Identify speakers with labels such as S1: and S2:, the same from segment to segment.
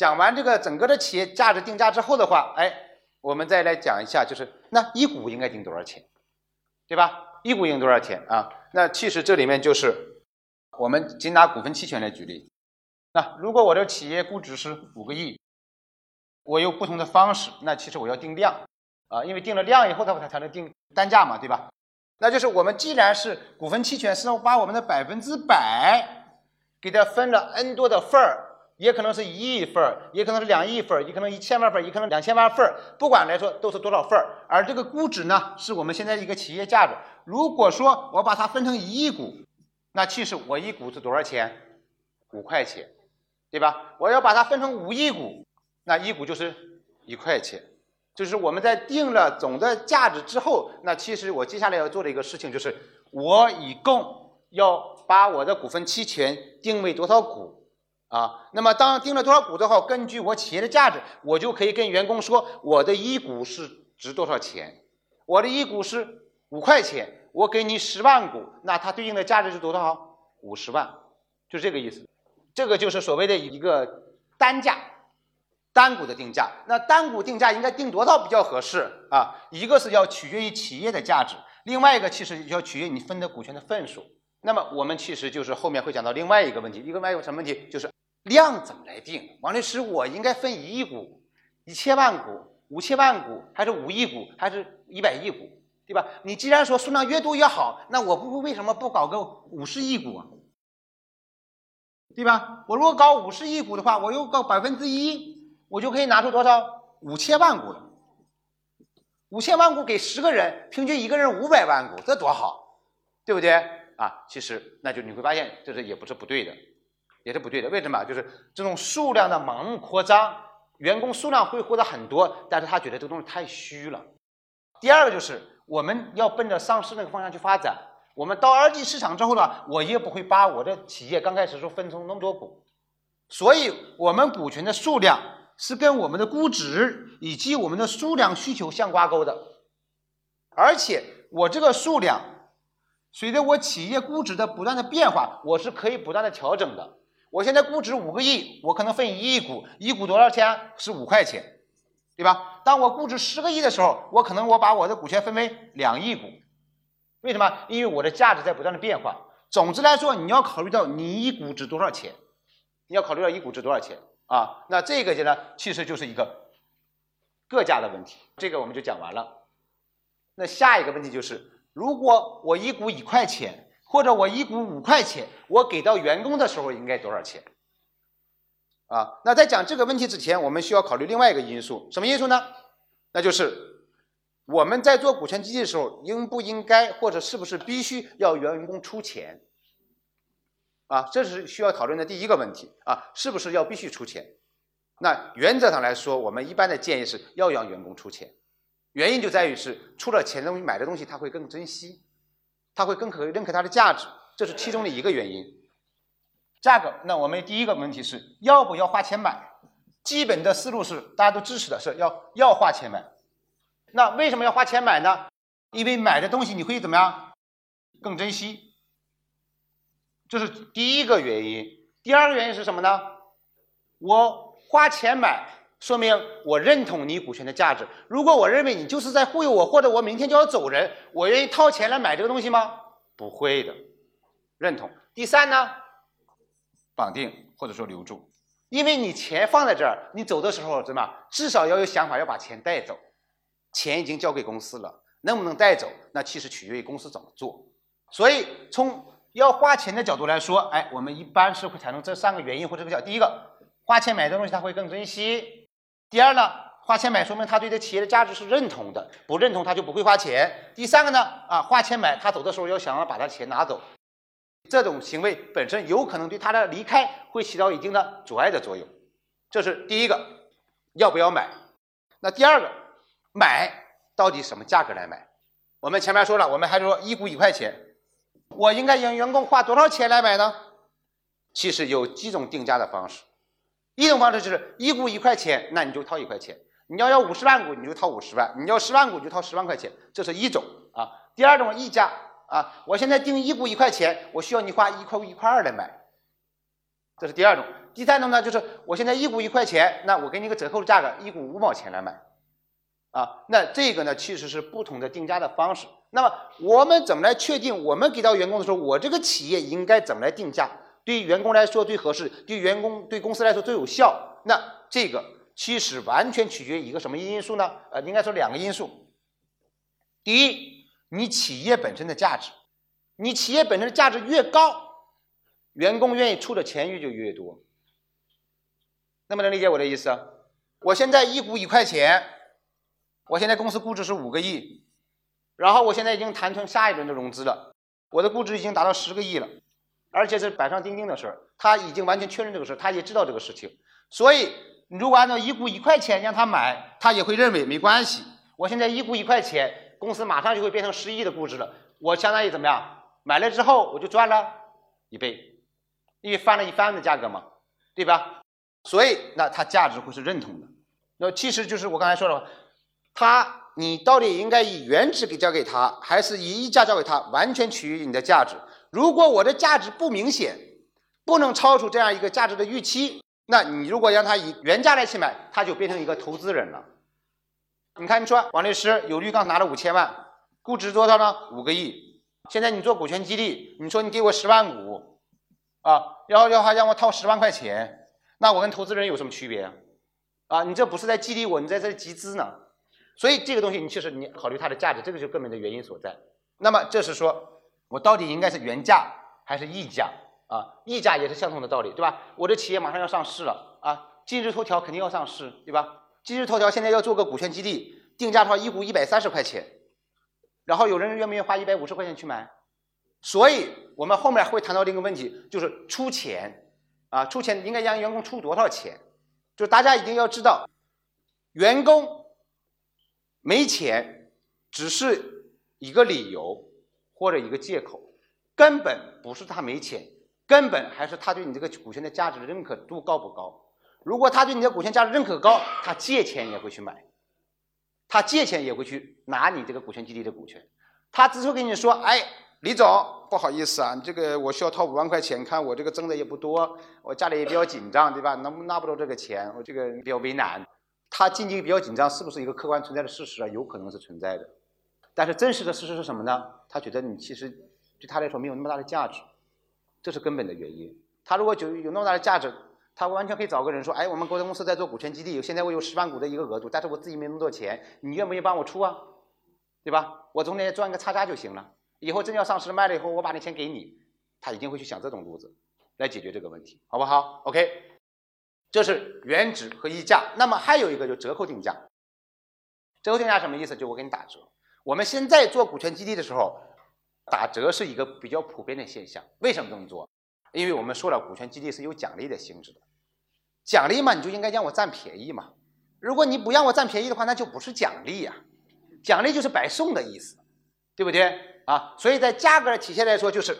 S1: 讲完这个整个的企业价值定价之后的话，哎，我们再来讲一下，就是那一股应该定多少钱，对吧？一股应多少钱啊？那其实这里面就是我们仅拿股份期权来举例。那如果我的企业估值是五个亿，我有不同的方式，那其实我要定量啊，因为定了量以后的话，它才能定单价嘛，对吧？那就是我们既然是股份期权，是把我们的百分之百给它分了 n 多的份儿。也可能是一亿份儿，也可能是两亿份儿，也可能一千万份儿，也可能两千万份儿。不管来说都是多少份儿，而这个估值呢，是我们现在一个企业价值。如果说我把它分成一亿股，那其实我一股是多少钱？五块钱，对吧？我要把它分成五亿股，那一股就是一块钱。就是我们在定了总的价值之后，那其实我接下来要做的一个事情就是，我一共要把我的股份期权定为多少股？啊，那么当定了多少股之后，根据我企业的价值，我就可以跟员工说，我的一股是值多少钱？我的一股是五块钱，我给你十万股，那它对应的价值是多少？五十万，就这个意思。这个就是所谓的一个单价，单股的定价。那单股定价应该定多少比较合适啊？一个是要取决于企业的价值，另外一个其实要取决于你分的股权的份数。那么我们其实就是后面会讲到另外一个问题，另外一个什么问题？就是。量怎么来定？王律师，我应该分一亿股、一千万股、五千万股，还是五亿股，还是一百亿股，对吧？你既然说数量越多越好，那我不为什么不搞个五十亿股啊？对吧？我如果搞五十亿股的话，我又搞百分之一，我就可以拿出多少？五千万股了。五千万股给十个人，平均一个人五百万股，这多好，对不对？啊，其实那就你会发现，这是也不是不对的。也是不对的，为什么？就是这种数量的盲目扩张，员工数量会获得很多，但是他觉得这个东西太虚了。第二个就是我们要奔着上市那个方向去发展。我们到二级市场之后呢，我也不会把我的企业刚开始时候分成那么多股，所以我们股权的数量是跟我们的估值以及我们的数量需求相挂钩的，而且我这个数量随着我企业估值的不断的变化，我是可以不断的调整的。我现在估值五个亿，我可能分一亿股，一股多少钱？是五块钱，对吧？当我估值十个亿的时候，我可能我把我的股权分为两亿股，为什么？因为我的价值在不断的变化。总之来说，你要考虑到你一股值多少钱，你要考虑到一股值多少钱啊？那这个呢，其实就是一个各价的问题。这个我们就讲完了。那下一个问题就是，如果我一股一块钱。或者我一股五块钱，我给到员工的时候应该多少钱？啊，那在讲这个问题之前，我们需要考虑另外一个因素，什么因素呢？那就是我们在做股权激励的时候，应不应该或者是不是必须要员工出钱？啊，这是需要讨论的第一个问题啊，是不是要必须出钱？那原则上来说，我们一般的建议是要让员工出钱，原因就在于是出了钱的东西买的东西他会更珍惜。他会更可认可它的价值，这是其中的一个原因。价格，那我们第一个问题是要不要花钱买？基本的思路是大家都支持的，是要要花钱买。那为什么要花钱买呢？因为买的东西你会怎么样？更珍惜，这是第一个原因。第二个原因是什么呢？我花钱买，说明我认同你股权的价值。如果我认为你就是在忽悠我，或者我明天就要走人，我愿意掏钱来买这个东西吗？不会的，认同。第三呢，绑定或者说留住，因为你钱放在这儿，你走的时候怎么至少要有想法要把钱带走。钱已经交给公司了，能不能带走，那其实取决于公司怎么做。所以从要花钱的角度来说，哎，我们一般是会产生这三个原因或者个叫第一个，花钱买的东西他会更珍惜。第二呢？花钱买，说明他对这企业的价值是认同的，不认同他就不会花钱。第三个呢，啊，花钱买，他走的时候要想要把他钱拿走，这种行为本身有可能对他的离开会起到一定的阻碍的作用。这是第一个，要不要买？那第二个，买到底什么价格来买？我们前面说了，我们还说一股一块钱，我应该让员工花多少钱来买呢？其实有几种定价的方式，一种方式就是一股一块钱，那你就掏一块钱。你要要五十万股，你就掏五十万；你要十万股，就掏十万块钱。这是一种啊。第二种溢价啊，我现在定一股一块钱，我需要你花一块一块二来买，这是第二种。第三种呢，就是我现在一股一块钱，那我给你个折扣价格，一股五毛钱来买，啊，那这个呢其实是不同的定价的方式。那么我们怎么来确定我们给到员工的时候，我这个企业应该怎么来定价？对于员工来说最合适，对员工对公司来说最有效，那这个其实完全取决于一个什么因素呢？呃，应该说两个因素。第一，你企业本身的价值，你企业本身的价值越高，员工愿意出的钱越就越多。能不能理解我的意思？我现在一股一块钱，我现在公司估值是五个亿，然后我现在已经谈成下一轮的融资了，我的估值已经达到十个亿了，而且是板上钉钉的事儿，他已经完全确认这个事儿，他也知道这个事情，所以如果按照一股一块钱让他买，他也会认为没关系。我现在一股一块钱。公司马上就会变成十亿的估值了，我相当于怎么样？买了之后我就赚了一倍，因为翻了一番的价格嘛，对吧？所以那它价值会是认同的。那其实就是我刚才说了，他你到底应该以原值给交给他，还是以溢价交给他，完全取决于你的价值。如果我的价值不明显，不能超出这样一个价值的预期，那你如果让他以原价来去买，他就变成一个投资人了。你看，你说王律师有绿杠拿了五千万，估值多少呢？五个亿。现在你做股权激励，你说你给我十万股，啊，然后要还让我掏十万块钱，那我跟投资人有什么区别？啊，啊你这不是在激励我，你在这集资呢。所以这个东西，你确实你考虑它的价值，这个就根本的原因所在。那么这是说我到底应该是原价还是溢价？啊，溢价也是相同的道理，对吧？我的企业马上要上市了，啊，今日头条肯定要上市，对吧？今日头条现在要做个股权激励，定价的话一股一百三十块钱，然后有人愿不愿意花一百五十块钱去买？所以我们后面会谈到这个问题，就是出钱啊，出钱应该让员工出多少钱？就大家一定要知道，员工没钱只是一个理由或者一个借口，根本不是他没钱，根本还是他对你这个股权的价值认可度高不高。如果他对你的股权价值认可高，他借钱也会去买，他借钱也会去拿你这个股权激励的股权。他只会跟你说：“哎，李总，不好意思啊，这个我需要掏五万块钱，看我这个挣的也不多，我家里也比较紧张，对吧？能不拿不到这个钱，我这个比较为难。”他经济比较紧张，是不是一个客观存在的事实啊？有可能是存在的，但是真实的事实是什么呢？他觉得你其实对他来说没有那么大的价值，这是根本的原因。他如果就有那么大的价值。他完全可以找个人说：“哎，我们国资公司在做股权激励，现在我有十万股的一个额度，但是我自己没那么多钱，你愿不愿意帮我出啊？对吧？我中间赚一个差价就行了。以后真要上市卖了以后，我把那钱给你，他一定会去想这种路子来解决这个问题，好不好？OK，这是原值和溢价。那么还有一个就折扣定价。折扣定价什么意思？就我给你打折。我们现在做股权激励的时候，打折是一个比较普遍的现象。为什么这么做？因为我们说了，股权激励是有奖励的性质的。奖励嘛，你就应该让我占便宜嘛。如果你不让我占便宜的话，那就不是奖励呀。奖励就是白送的意思，对不对啊？所以在价格体现来说，就是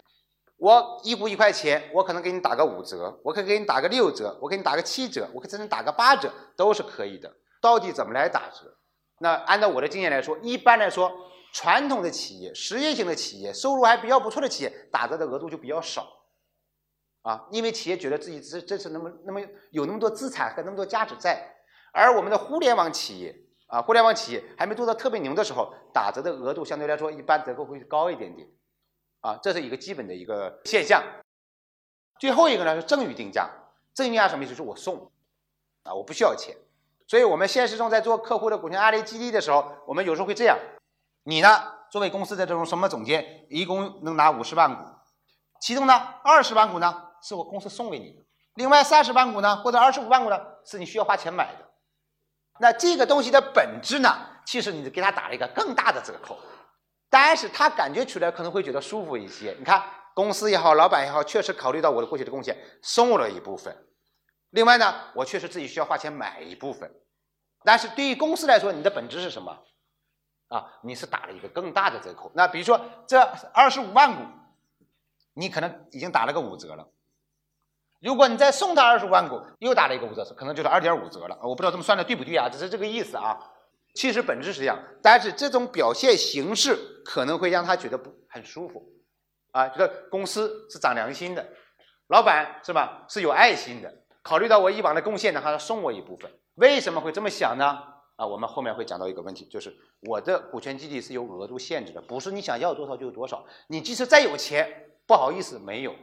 S1: 我一股一块钱，我可能给你打个五折，我可以给你打个六折，我给你打个七折，我可以甚至打个八折，都是可以的。到底怎么来打折？那按照我的经验来说，一般来说，传统的企业、实业型的企业、收入还比较不错的企业，打折的额度就比较少。啊，因为企业觉得自己这这是那么那么有那么多资产和那么多价值在，而我们的互联网企业啊，互联网企业还没做到特别牛的时候，打折的额度相对来说一般折扣会高一点点，啊，这是一个基本的一个现象。最后一个呢是赠与定价，赠与价什么意思？就是我送，啊，我不需要钱。所以我们现实中在做客户的股权案例激励的时候，我们有时候会这样，你呢作为公司的这种什么总监，一共能拿五十万股，其中呢二十万股呢。是我公司送给你的，另外三十万股呢，或者二十五万股呢，是你需要花钱买的。那这个东西的本质呢，其实你给他打了一个更大的折扣，但是他感觉出来可能会觉得舒服一些。你看，公司也好，老板也好，确实考虑到我的过去的贡献，送了一部分。另外呢，我确实自己需要花钱买一部分。但是对于公司来说，你的本质是什么？啊，你是打了一个更大的折扣。那比如说这二十五万股，你可能已经打了个五折了。如果你再送他二十五万股，又打了一个五折，可能就是二点五折了。我不知道这么算的对不对啊？只是这个意思啊。其实本质是这样，但是这种表现形式可能会让他觉得不很舒服啊，觉得公司是长良心的，老板是吧？是有爱心的，考虑到我以往的贡献呢，还要送我一部分。为什么会这么想呢？啊，我们后面会讲到一个问题，就是我的股权激励是有额度限制的，不是你想要多少就有多少。你即使再有钱，不好意思，没有。